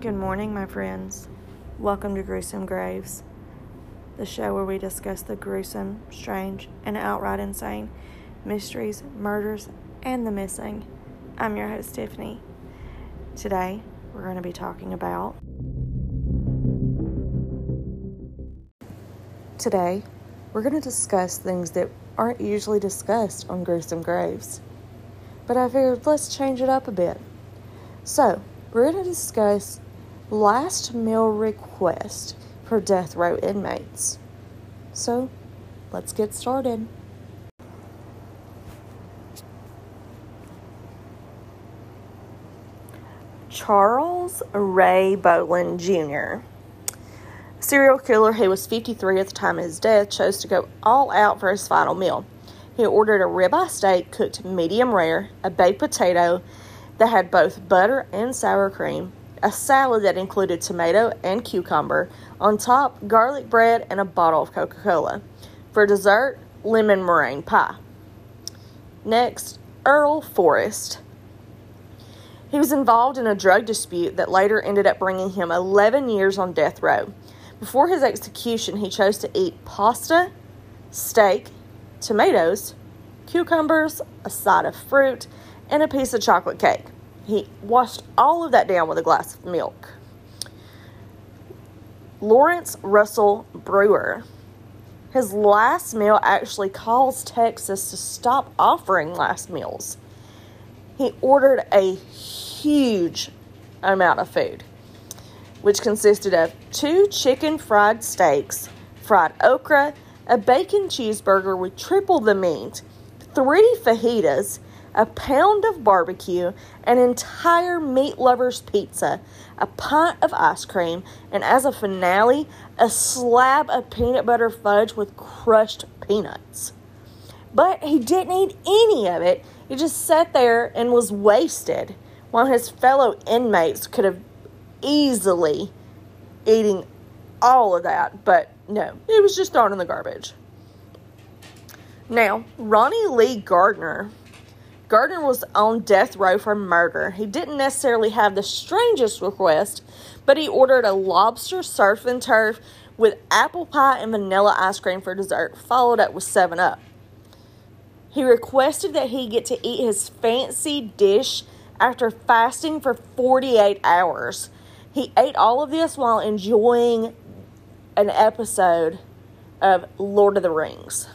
Good morning, my friends. Welcome to Gruesome Graves, the show where we discuss the gruesome, strange, and outright insane mysteries, murders, and the missing. I'm your host, Tiffany. Today, we're going to be talking about. Today, we're going to discuss things that aren't usually discussed on Gruesome Graves. But I figured let's change it up a bit. So, we're going to discuss last meal request for death row inmates. So, let's get started. Charles Ray Boland Jr. Serial killer who was 53 at the time of his death chose to go all out for his final meal. He ordered a ribeye steak cooked medium rare, a baked potato that had both butter and sour cream, a salad that included tomato and cucumber, on top, garlic bread and a bottle of Coca Cola. For dessert, lemon meringue pie. Next, Earl Forrest. He was involved in a drug dispute that later ended up bringing him 11 years on death row. Before his execution, he chose to eat pasta, steak, tomatoes, cucumbers, a side of fruit, and a piece of chocolate cake. He washed all of that down with a glass of milk. Lawrence Russell Brewer. His last meal actually calls Texas to stop offering last meals. He ordered a huge amount of food, which consisted of two chicken fried steaks, fried okra, a bacon cheeseburger with triple the meat, three fajitas, a pound of barbecue, an entire meat lover's pizza, a pint of ice cream, and as a finale, a slab of peanut butter fudge with crushed peanuts. But he didn't eat any of it. He just sat there and was wasted, while his fellow inmates could have easily eating all of that, but no, it was just thrown in the garbage. Now, Ronnie Lee Gardner Gardner was on death row for murder. He didn't necessarily have the strangest request, but he ordered a lobster surf and turf with apple pie and vanilla ice cream for dessert, followed up with 7 Up. He requested that he get to eat his fancy dish after fasting for 48 hours. He ate all of this while enjoying an episode of Lord of the Rings.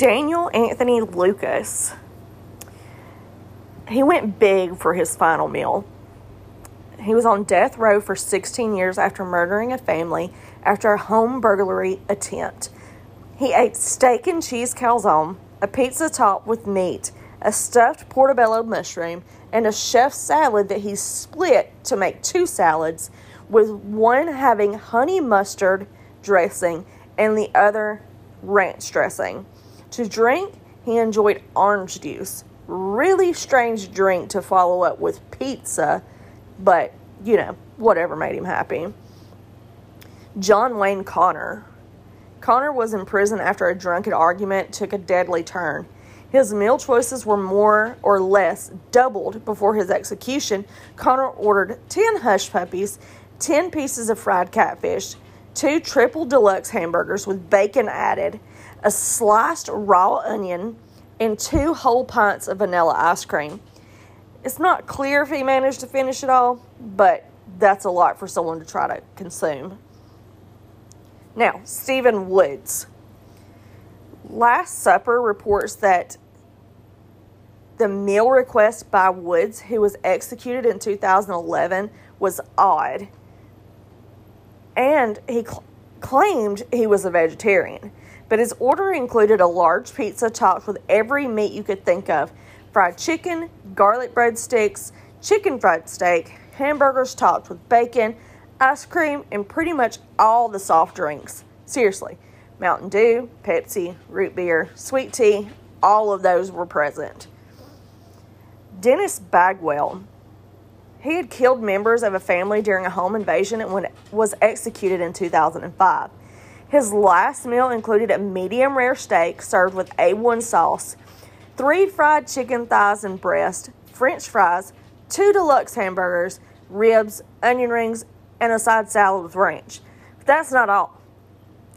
Daniel Anthony Lucas. He went big for his final meal. He was on death row for 16 years after murdering a family after a home burglary attempt. He ate steak and cheese calzone, a pizza topped with meat, a stuffed portobello mushroom, and a chef's salad that he split to make two salads, with one having honey mustard dressing and the other ranch dressing. To drink, he enjoyed orange juice. Really strange drink to follow up with pizza, but you know, whatever made him happy. John Wayne Connor. Connor was in prison after a drunken argument took a deadly turn. His meal choices were more or less doubled before his execution. Connor ordered 10 hush puppies, 10 pieces of fried catfish, two triple deluxe hamburgers with bacon added, a sliced raw onion, and two whole pints of vanilla ice cream. It's not clear if he managed to finish it all, but that's a lot for someone to try to consume. Now, Stephen Woods. Last Supper reports that the meal request by Woods, who was executed in 2011, was odd. And he cl- claimed he was a vegetarian but his order included a large pizza topped with every meat you could think of fried chicken, garlic bread sticks, chicken fried steak, hamburgers topped with bacon, ice cream, and pretty much all the soft drinks. Seriously, Mountain Dew, Pepsi, root beer, sweet tea, all of those were present. Dennis Bagwell. He had killed members of a family during a home invasion and was executed in 2005. His last meal included a medium rare steak served with A1 sauce, three fried chicken thighs and breast, french fries, two deluxe hamburgers, ribs, onion rings, and a side salad with ranch. But that's not all.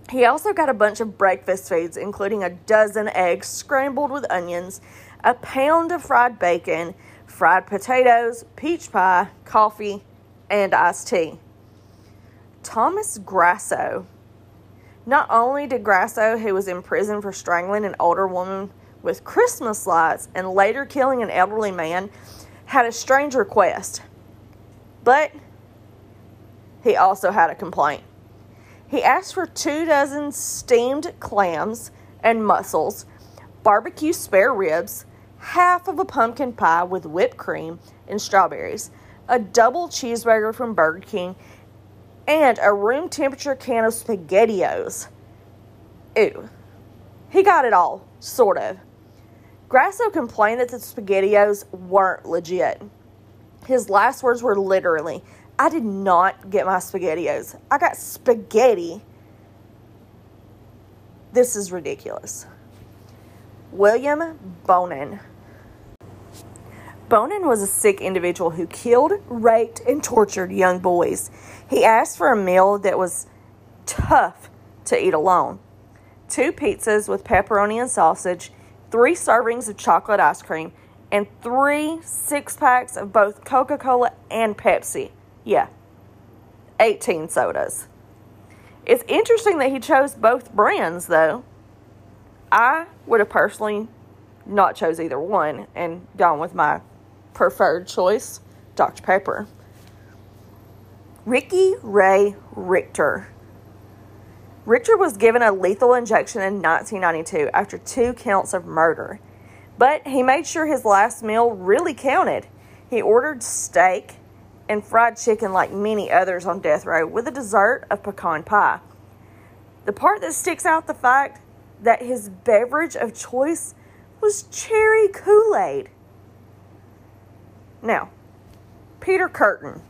He also got a bunch of breakfast foods, including a dozen eggs scrambled with onions, a pound of fried bacon, fried potatoes, peach pie, coffee, and iced tea. Thomas Grasso. Not only did Grasso, who was in prison for strangling an older woman with Christmas lights and later killing an elderly man, had a strange request. But he also had a complaint. He asked for two dozen steamed clams and mussels, barbecue spare ribs, half of a pumpkin pie with whipped cream and strawberries, a double cheeseburger from Burger King, and a room temperature can of SpaghettiOs. Ew. He got it all, sort of. Grasso complained that the SpaghettiOs weren't legit. His last words were literally, I did not get my SpaghettiOs. I got spaghetti. This is ridiculous. William Bonin. Bonin was a sick individual who killed, raped, and tortured young boys. He asked for a meal that was tough to eat alone two pizzas with pepperoni and sausage, three servings of chocolate ice cream, and three six packs of both Coca Cola and Pepsi. Yeah, 18 sodas. It's interesting that he chose both brands, though. I would have personally not chose either one and gone with my preferred choice, Dr. Pepper. Ricky Ray Richter. Richter was given a lethal injection in 1992 after two counts of murder, but he made sure his last meal really counted. He ordered steak and fried chicken like many others on death row with a dessert of pecan pie. The part that sticks out the fact that his beverage of choice was cherry Kool Aid. Now, Peter Kürten,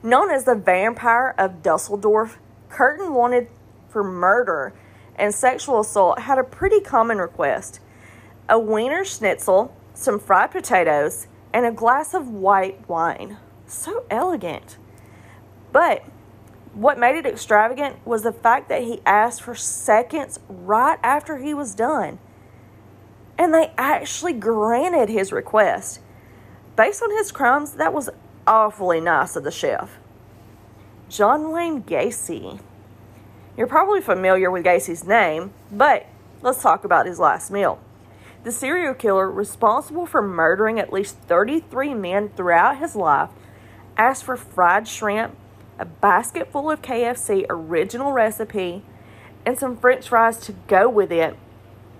Known as the vampire of Dusseldorf, Kürten wanted for murder and sexual assault had a pretty common request a wiener schnitzel, some fried potatoes, and a glass of white wine. So elegant. But what made it extravagant was the fact that he asked for seconds right after he was done. And they actually granted his request. Based on his crimes, that was awfully nice of the chef. John Wayne Gacy. You're probably familiar with Gacy's name, but let's talk about his last meal. The serial killer responsible for murdering at least 33 men throughout his life asked for fried shrimp, a basket full of KFC original recipe, and some french fries to go with it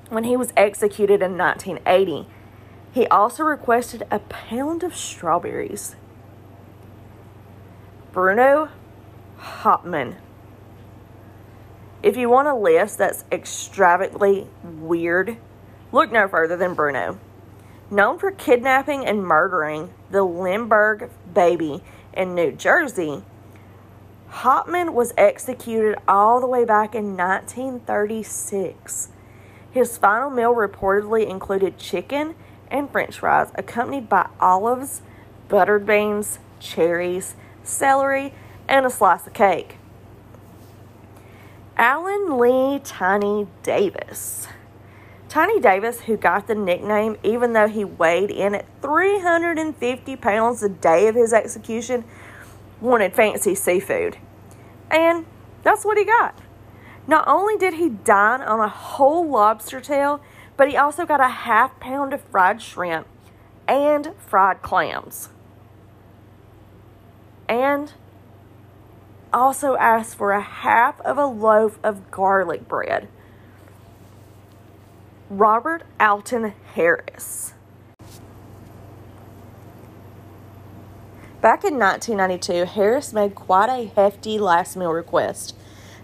when he was executed in 1980. He also requested a pound of strawberries. Bruno Hauptmann. If you want a list that's extravagantly weird, look no further than Bruno. Known for kidnapping and murdering the Lindbergh baby in New Jersey, Hauptmann was executed all the way back in 1936. His final meal reportedly included chicken and french fries, accompanied by olives, buttered beans, cherries, celery, and a slice of cake. Alan Lee Tiny Davis. Tiny Davis, who got the nickname even though he weighed in at 350 pounds the day of his execution, wanted fancy seafood. And that's what he got. Not only did he dine on a whole lobster tail, but he also got a half pound of fried shrimp and fried clams. And also asked for a half of a loaf of garlic bread. Robert Alton Harris. Back in 1992, Harris made quite a hefty last meal request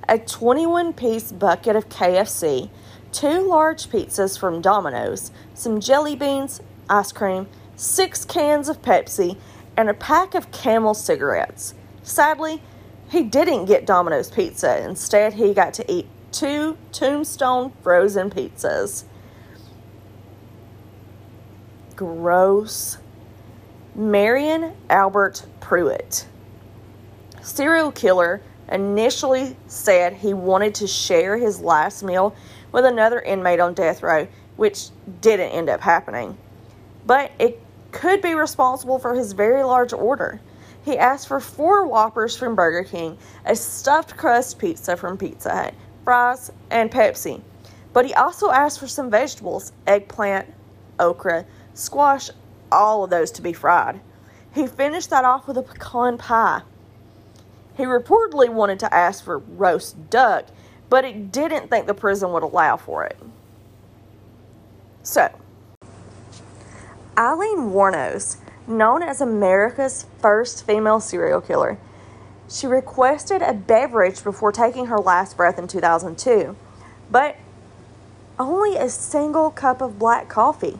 a 21 piece bucket of KFC, two large pizzas from Domino's, some jelly beans, ice cream, six cans of Pepsi, and a pack of camel cigarettes. Sadly, he didn't get Domino's pizza. Instead, he got to eat two Tombstone frozen pizzas. Gross. Marion Albert Pruitt. Serial killer initially said he wanted to share his last meal with another inmate on death row, which didn't end up happening. But it could be responsible for his very large order. He asked for four Whoppers from Burger King, a stuffed crust pizza from Pizza Hut, fries, and Pepsi. But he also asked for some vegetables eggplant, okra, squash, all of those to be fried. He finished that off with a pecan pie. He reportedly wanted to ask for roast duck, but he didn't think the prison would allow for it. So, Aileen Wuornos, known as America's first female serial killer. She requested a beverage before taking her last breath in 2002, but only a single cup of black coffee.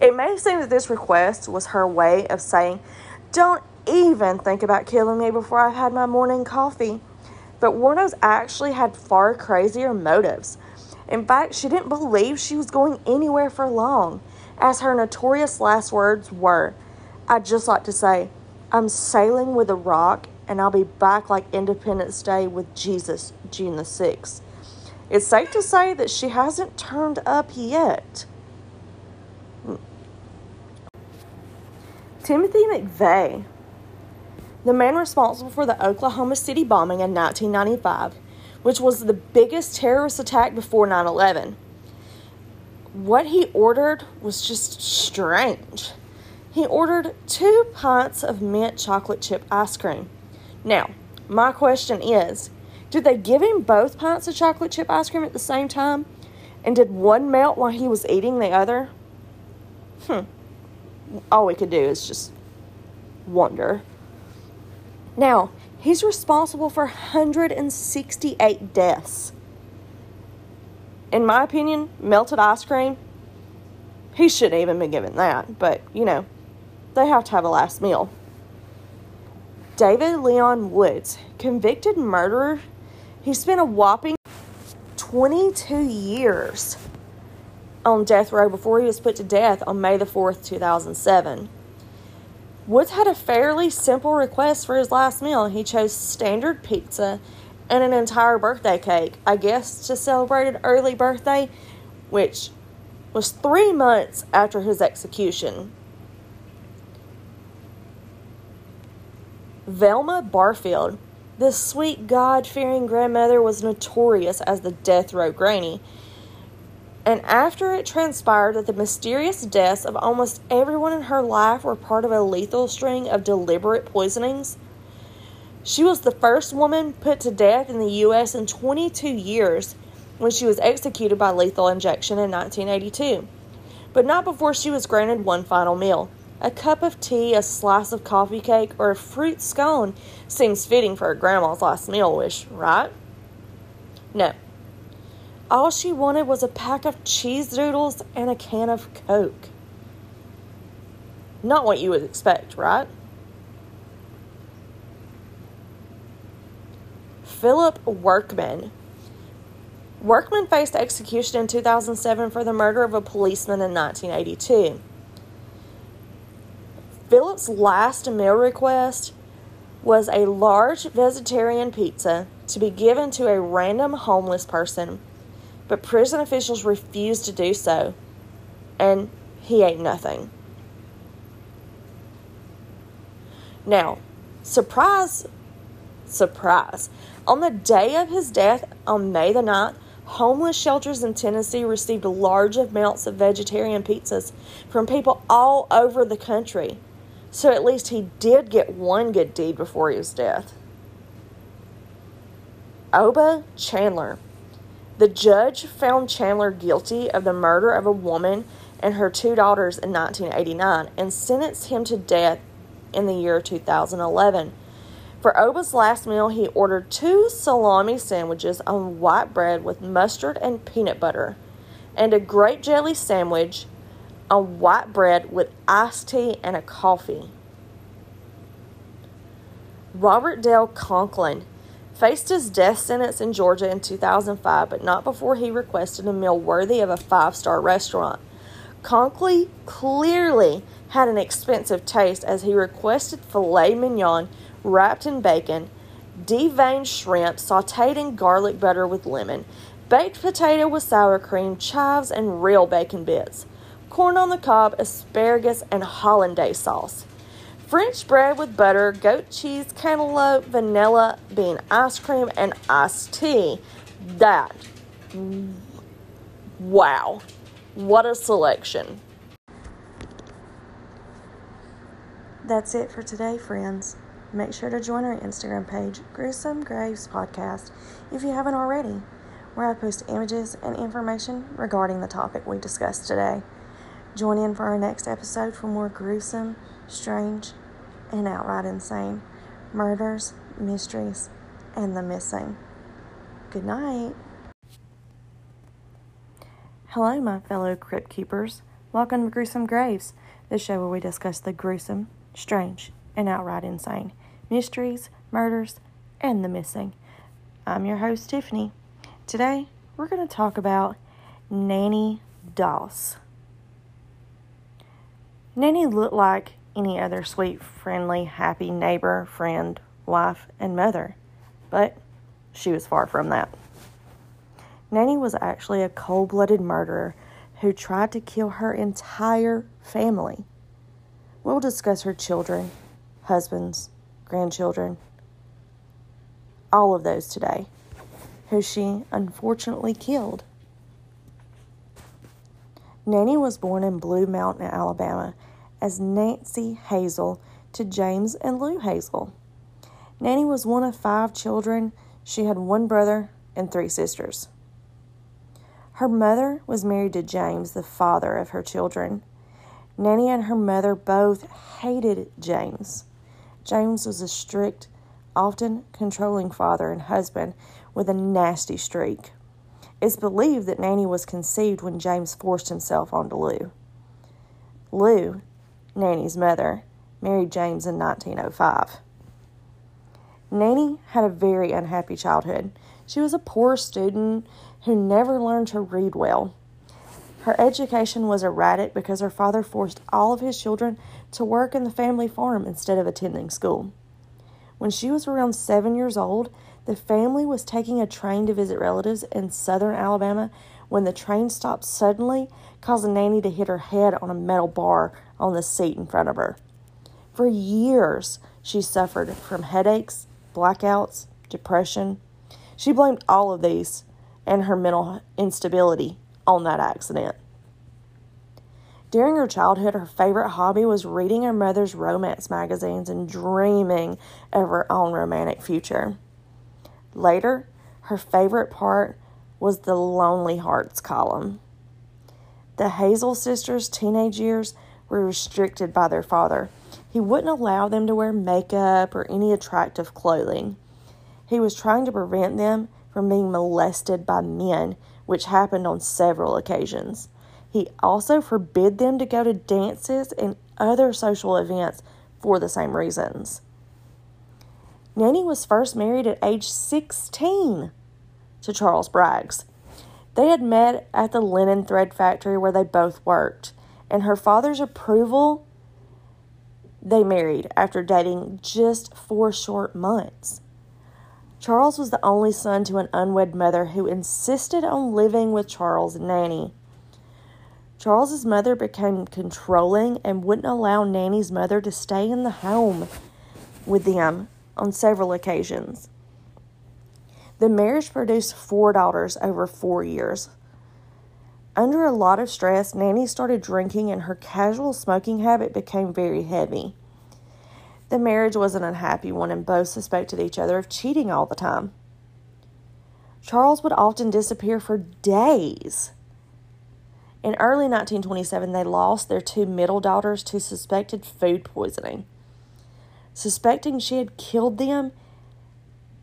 It may seem that this request was her way of saying, Don't even think about killing me before I've had my morning coffee. But Wuornos actually had far crazier motives. In fact, she didn't believe she was going anywhere for long, as her notorious last words were I'd just like to say, I'm sailing with a rock and I'll be back like Independence Day with Jesus, June the 6th. It's safe to say that she hasn't turned up yet. Timothy McVeigh, the man responsible for the Oklahoma City bombing in 1995, which was the biggest terrorist attack before 9 11. What he ordered was just strange he ordered two pints of mint chocolate chip ice cream. Now, my question is did they give him both pints of chocolate chip ice cream at the same time? And did one melt while he was eating the other? Hmm. All we could do is just wonder. Now, he's responsible for 168 deaths. In my opinion, melted ice cream, he shouldn't even been given that, but you know, they have to have a last meal. David Leon Woods, convicted murderer, he spent a whopping 22 years on death row before he was put to death on May the 4th, 2007. Woods had a fairly simple request for his last meal. He chose standard pizza and an entire birthday cake, I guess to celebrate an early birthday, which was three months after his execution. Velma Barfield, this sweet God fearing grandmother, was notorious as the death row granny. And after it transpired that the mysterious deaths of almost everyone in her life were part of a lethal string of deliberate poisonings, she was the first woman put to death in the U.S. in 22 years when she was executed by lethal injection in 1982, but not before she was granted one final meal. A cup of tea, a slice of coffee cake, or a fruit scone seems fitting for a grandma's last meal wish, right? No. All she wanted was a pack of cheese doodles and a can of Coke. Not what you would expect, right? Philip Workman. Workman faced execution in 2007 for the murder of a policeman in 1982. Philip's last meal request was a large vegetarian pizza to be given to a random homeless person, but prison officials refused to do so, and he ate nothing. Now, surprise, surprise, on the day of his death on May the 9th, homeless shelters in Tennessee received large amounts of vegetarian pizzas from people all over the country. So at least he did get one good deed before his death. Oba Chandler. The judge found Chandler guilty of the murder of a woman and her two daughters in 1989 and sentenced him to death in the year 2011. For Oba's last meal, he ordered two salami sandwiches on white bread with mustard and peanut butter, and a grape jelly sandwich on white bread with iced tea and a coffee. Robert Dale Conklin faced his death sentence in Georgia in 2005, but not before he requested a meal worthy of a five star restaurant. Conklin clearly had an expensive taste as he requested filet mignon wrapped in bacon, deveined shrimp sauteed in garlic butter with lemon, baked potato with sour cream, chives, and real bacon bits, corn on the cob, asparagus, and hollandaise sauce. French bread with butter, goat cheese, cantaloupe, vanilla bean ice cream, and iced tea. That, wow, what a selection. That's it for today, friends. Make sure to join our Instagram page, Gruesome Graves Podcast, if you haven't already, where I post images and information regarding the topic we discussed today. Join in for our next episode for more gruesome, strange, and outright insane murders, mysteries, and the missing. Good night. Hello, my fellow crypt keepers. Welcome to Gruesome Graves, the show where we discuss the gruesome, strange, and outright insane mysteries, murders, and the missing. I'm your host, Tiffany. Today, we're going to talk about Nanny Doss. Nanny looked like any other sweet, friendly, happy neighbor, friend, wife, and mother, but she was far from that. Nanny was actually a cold blooded murderer who tried to kill her entire family. We'll discuss her children, husbands, grandchildren, all of those today, who she unfortunately killed. Nanny was born in Blue Mountain, Alabama, as Nancy Hazel to James and Lou Hazel. Nanny was one of five children. She had one brother and three sisters. Her mother was married to James, the father of her children. Nanny and her mother both hated James. James was a strict, often controlling father and husband with a nasty streak. It's believed that Nanny was conceived when James forced himself onto Lou. Lou Nanny's mother, married James in 1905. Nanny had a very unhappy childhood. She was a poor student who never learned to read well. Her education was erratic because her father forced all of his children to work in the family farm instead of attending school. When she was around seven years old, the family was taking a train to visit relatives in southern Alabama when the train stopped suddenly, causing Nanny to hit her head on a metal bar on the seat in front of her. For years, she suffered from headaches, blackouts, depression. She blamed all of these and her mental instability on that accident. During her childhood, her favorite hobby was reading her mother's romance magazines and dreaming of her own romantic future. Later, her favorite part was the Lonely Hearts column. The Hazel sisters' teenage years were restricted by their father. He wouldn't allow them to wear makeup or any attractive clothing. He was trying to prevent them from being molested by men, which happened on several occasions. He also forbid them to go to dances and other social events for the same reasons. Nanny was first married at age 16 to Charles Braggs. They had met at the linen thread factory where they both worked and her father's approval, they married after dating just four short months. Charles was the only son to an unwed mother who insisted on living with Charles' nanny. Charles's mother became controlling and wouldn't allow Nanny's mother to stay in the home with them on several occasions. The marriage produced four daughters over four years. Under a lot of stress, Nanny started drinking and her casual smoking habit became very heavy. The marriage was an unhappy one and both suspected each other of cheating all the time. Charles would often disappear for days. In early 1927, they lost their two middle daughters to suspected food poisoning. Suspecting she had killed them,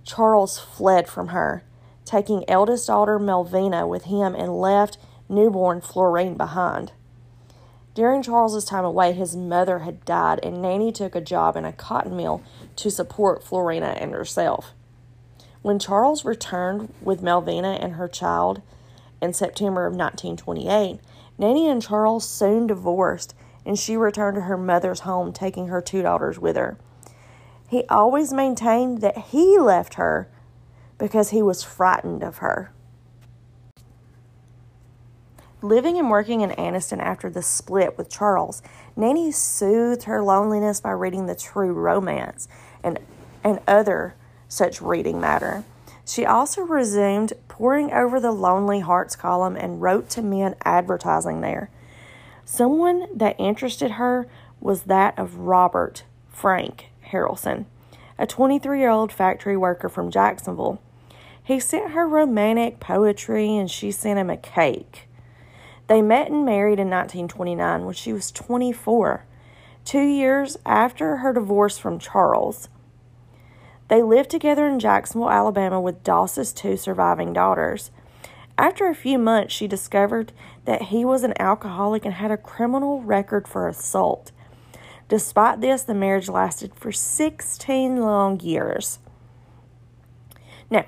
Charles fled from her, taking eldest daughter Melvina with him and left newborn Florine behind. During Charles's time away, his mother had died, and Nanny took a job in a cotton mill to support Florine and herself. When Charles returned with Melvina and her child, in September of 1928, Nanny and Charles soon divorced, and she returned to her mother's home, taking her two daughters with her. He always maintained that he left her because he was frightened of her. Living and working in Anniston after the split with Charles, Nanny soothed her loneliness by reading the true romance and, and other such reading matter. She also resumed poring over the Lonely Hearts column and wrote to men advertising there. Someone that interested her was that of Robert Frank Harrelson, a 23 year old factory worker from Jacksonville. He sent her romantic poetry and she sent him a cake. They met and married in 1929 when she was 24, two years after her divorce from Charles. They lived together in Jacksonville, Alabama, with Doss's two surviving daughters. After a few months, she discovered that he was an alcoholic and had a criminal record for assault. Despite this, the marriage lasted for 16 long years. Now,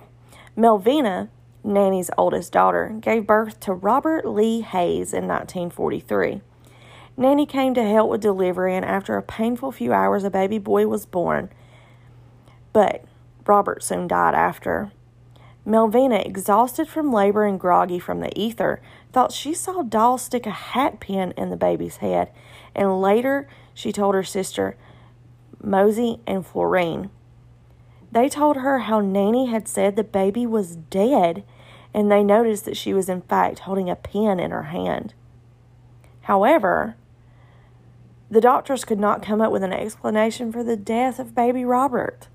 Melvina Nanny's oldest daughter, gave birth to Robert Lee Hayes in 1943. Nanny came to help with delivery, and after a painful few hours, a baby boy was born. But Robert soon died after. Melvina, exhausted from labor and groggy from the ether, thought she saw Doll stick a hat pin in the baby's head, and later she told her sister, Mosey and Florine. They told her how Nanny had said the baby was dead, and they noticed that she was in fact holding a pen in her hand. However, the doctors could not come up with an explanation for the death of baby Robert.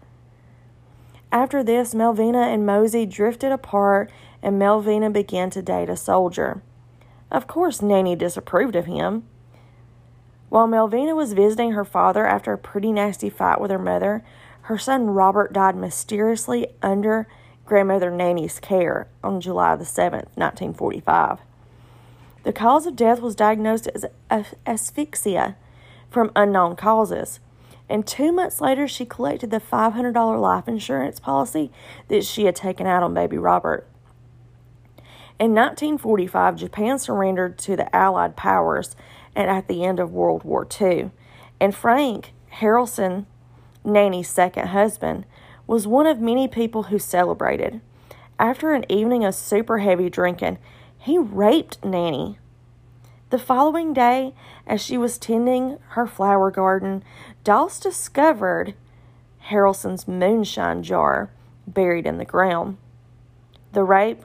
After this, Melvina and Mosey drifted apart, and Melvina began to date a soldier. Of course, Nanny disapproved of him. While Melvina was visiting her father after a pretty nasty fight with her mother, her son Robert died mysteriously under grandmother Nanny's care on July the 7th, 1945. The cause of death was diagnosed as asphyxia from unknown causes. And two months later, she collected the $500 life insurance policy that she had taken out on baby Robert. In 1945, Japan surrendered to the Allied powers and at the end of World War II. And Frank Harrelson Nanny's second husband, was one of many people who celebrated. After an evening of super heavy drinking, he raped Nanny. The following day, as she was tending her flower garden, Doss discovered Harrelson's moonshine jar buried in the ground. The rape,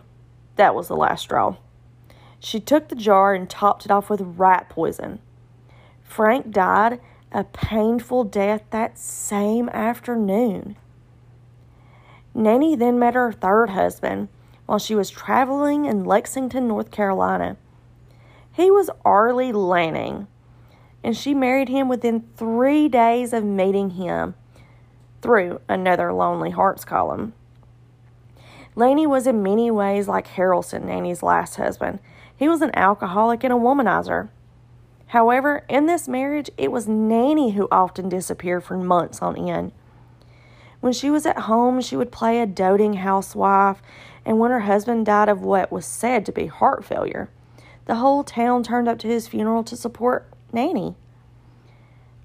that was the last straw. She took the jar and topped it off with rat poison. Frank died a painful death that same afternoon. Nanny then met her third husband while she was traveling in Lexington, North Carolina. He was Arlie Lanning, and she married him within three days of meeting him through another Lonely Hearts column. Lanning was in many ways like Harrelson, Nanny's last husband. He was an alcoholic and a womanizer. However, in this marriage, it was Nanny who often disappeared for months on end. When she was at home, she would play a doting housewife, and when her husband died of what was said to be heart failure, the whole town turned up to his funeral to support Nanny.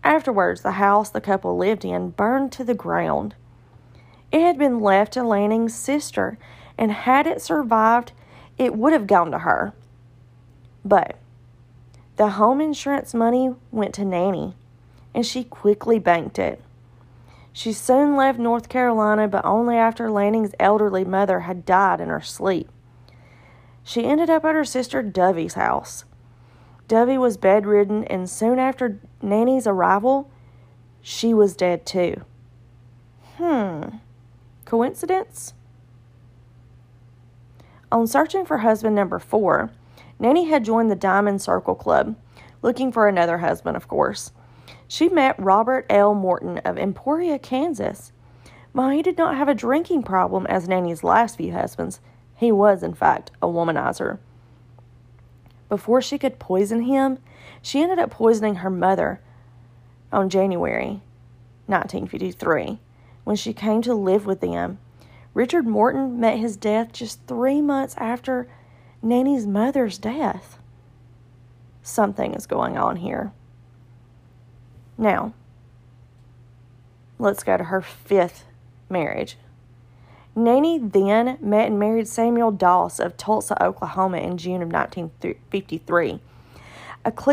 Afterwards, the house the couple lived in burned to the ground. It had been left to Lanning's sister, and had it survived, it would have gone to her. But the home insurance money went to Nanny, and she quickly banked it. She soon left North Carolina, but only after Lanning's elderly mother had died in her sleep. She ended up at her sister Dovey's house. Dovey was bedridden, and soon after Nanny's arrival, she was dead too. Hmm. Coincidence? On searching for husband number four, Nanny had joined the Diamond Circle Club, looking for another husband, of course. She met Robert L. Morton of Emporia, Kansas. While he did not have a drinking problem as Nanny's last few husbands, he was, in fact, a womanizer. Before she could poison him, she ended up poisoning her mother on January 1953 when she came to live with them. Richard Morton met his death just three months after Nanny's mother's death. Something is going on here. Now, let's go to her fifth marriage. Nanny then met and married Samuel Doss of Tulsa, Oklahoma in June of 1953. A